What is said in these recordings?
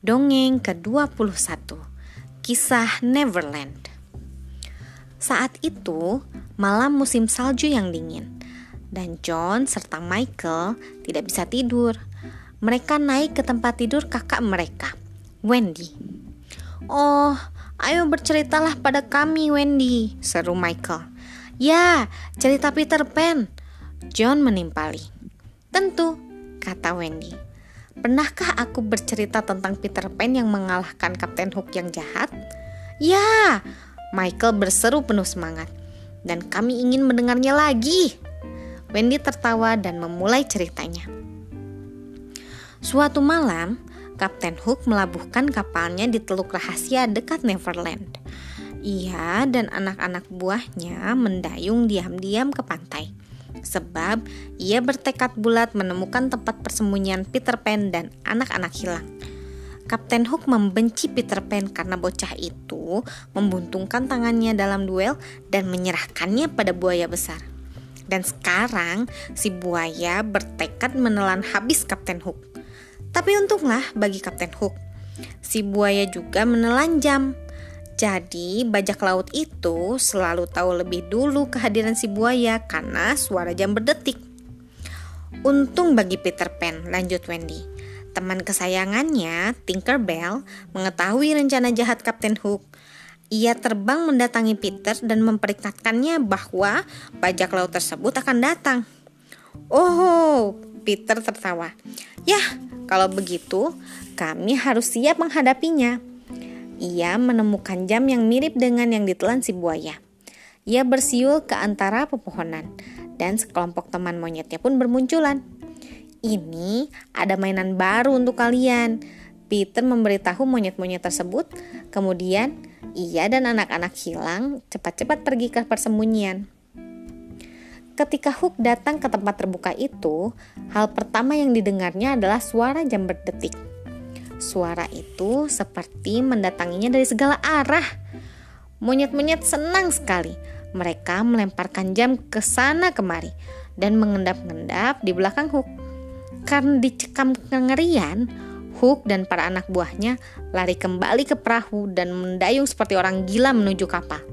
Dongeng ke-21 Kisah Neverland. Saat itu, malam musim salju yang dingin Dan John serta Michael tidak bisa tidur. Mereka naik ke tempat tidur kakak mereka, Wendy. Oh, ayo berceritalah pada kami Wendy, seru Michael. Ya, cerita Peter Pan John menimpali. Tentu, kata Wendy Pernahkah aku bercerita tentang Peter Pan yang mengalahkan Kapten Hook yang jahat? Ya, Michael berseru penuh semangat. Dan kami ingin mendengarnya lagi. Wendy tertawa dan memulai ceritanya. Suatu malam, Kapten Hook melabuhkan kapalnya di teluk rahasia dekat Neverland. Ia dan anak-anak buahnya mendayung diam-diam ke pantai sebab ia bertekad bulat menemukan tempat persembunyian Peter Pan dan anak-anak hilang. Kapten Hook membenci Peter Pan karena bocah itu membuntungkan tangannya dalam duel dan menyerahkannya pada buaya besar. Dan sekarang si buaya bertekad menelan habis Kapten Hook. Tapi untunglah bagi Kapten Hook, si buaya juga menelan jam jadi, bajak laut itu selalu tahu lebih dulu kehadiran si buaya karena suara jam berdetik. Untung bagi Peter Pan, lanjut Wendy. Teman kesayangannya, Tinker Bell, mengetahui rencana jahat Kapten Hook. Ia terbang mendatangi Peter dan memperingatkannya bahwa bajak laut tersebut akan datang. Oh, Peter tertawa. Yah, kalau begitu, kami harus siap menghadapinya ia menemukan jam yang mirip dengan yang ditelan si buaya. Ia bersiul ke antara pepohonan, dan sekelompok teman monyetnya pun bermunculan. Ini ada mainan baru untuk kalian. Peter memberitahu monyet-monyet tersebut. Kemudian, ia dan anak-anak hilang cepat-cepat pergi ke persembunyian. Ketika Hook datang ke tempat terbuka itu, hal pertama yang didengarnya adalah suara jam berdetik. Suara itu seperti mendatanginya dari segala arah. Monyet-monyet senang sekali. Mereka melemparkan jam ke sana kemari dan mengendap-endap di belakang Hook. Karena dicekam kengerian, Hook dan para anak buahnya lari kembali ke perahu dan mendayung seperti orang gila menuju kapal.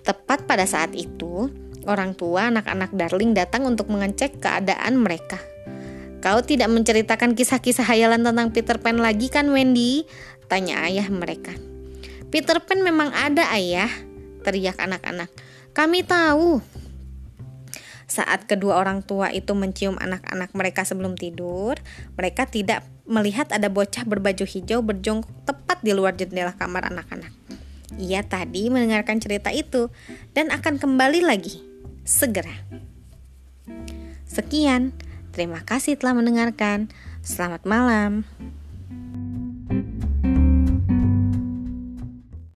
Tepat pada saat itu, orang tua anak-anak Darling datang untuk mengecek keadaan mereka. Kau tidak menceritakan kisah-kisah hayalan tentang Peter Pan lagi kan Wendy? Tanya ayah mereka. Peter Pan memang ada ayah, teriak anak-anak. Kami tahu. Saat kedua orang tua itu mencium anak-anak mereka sebelum tidur, mereka tidak melihat ada bocah berbaju hijau berjongkok tepat di luar jendela kamar anak-anak. Ia tadi mendengarkan cerita itu dan akan kembali lagi segera. Sekian. Terima kasih telah mendengarkan. Selamat malam.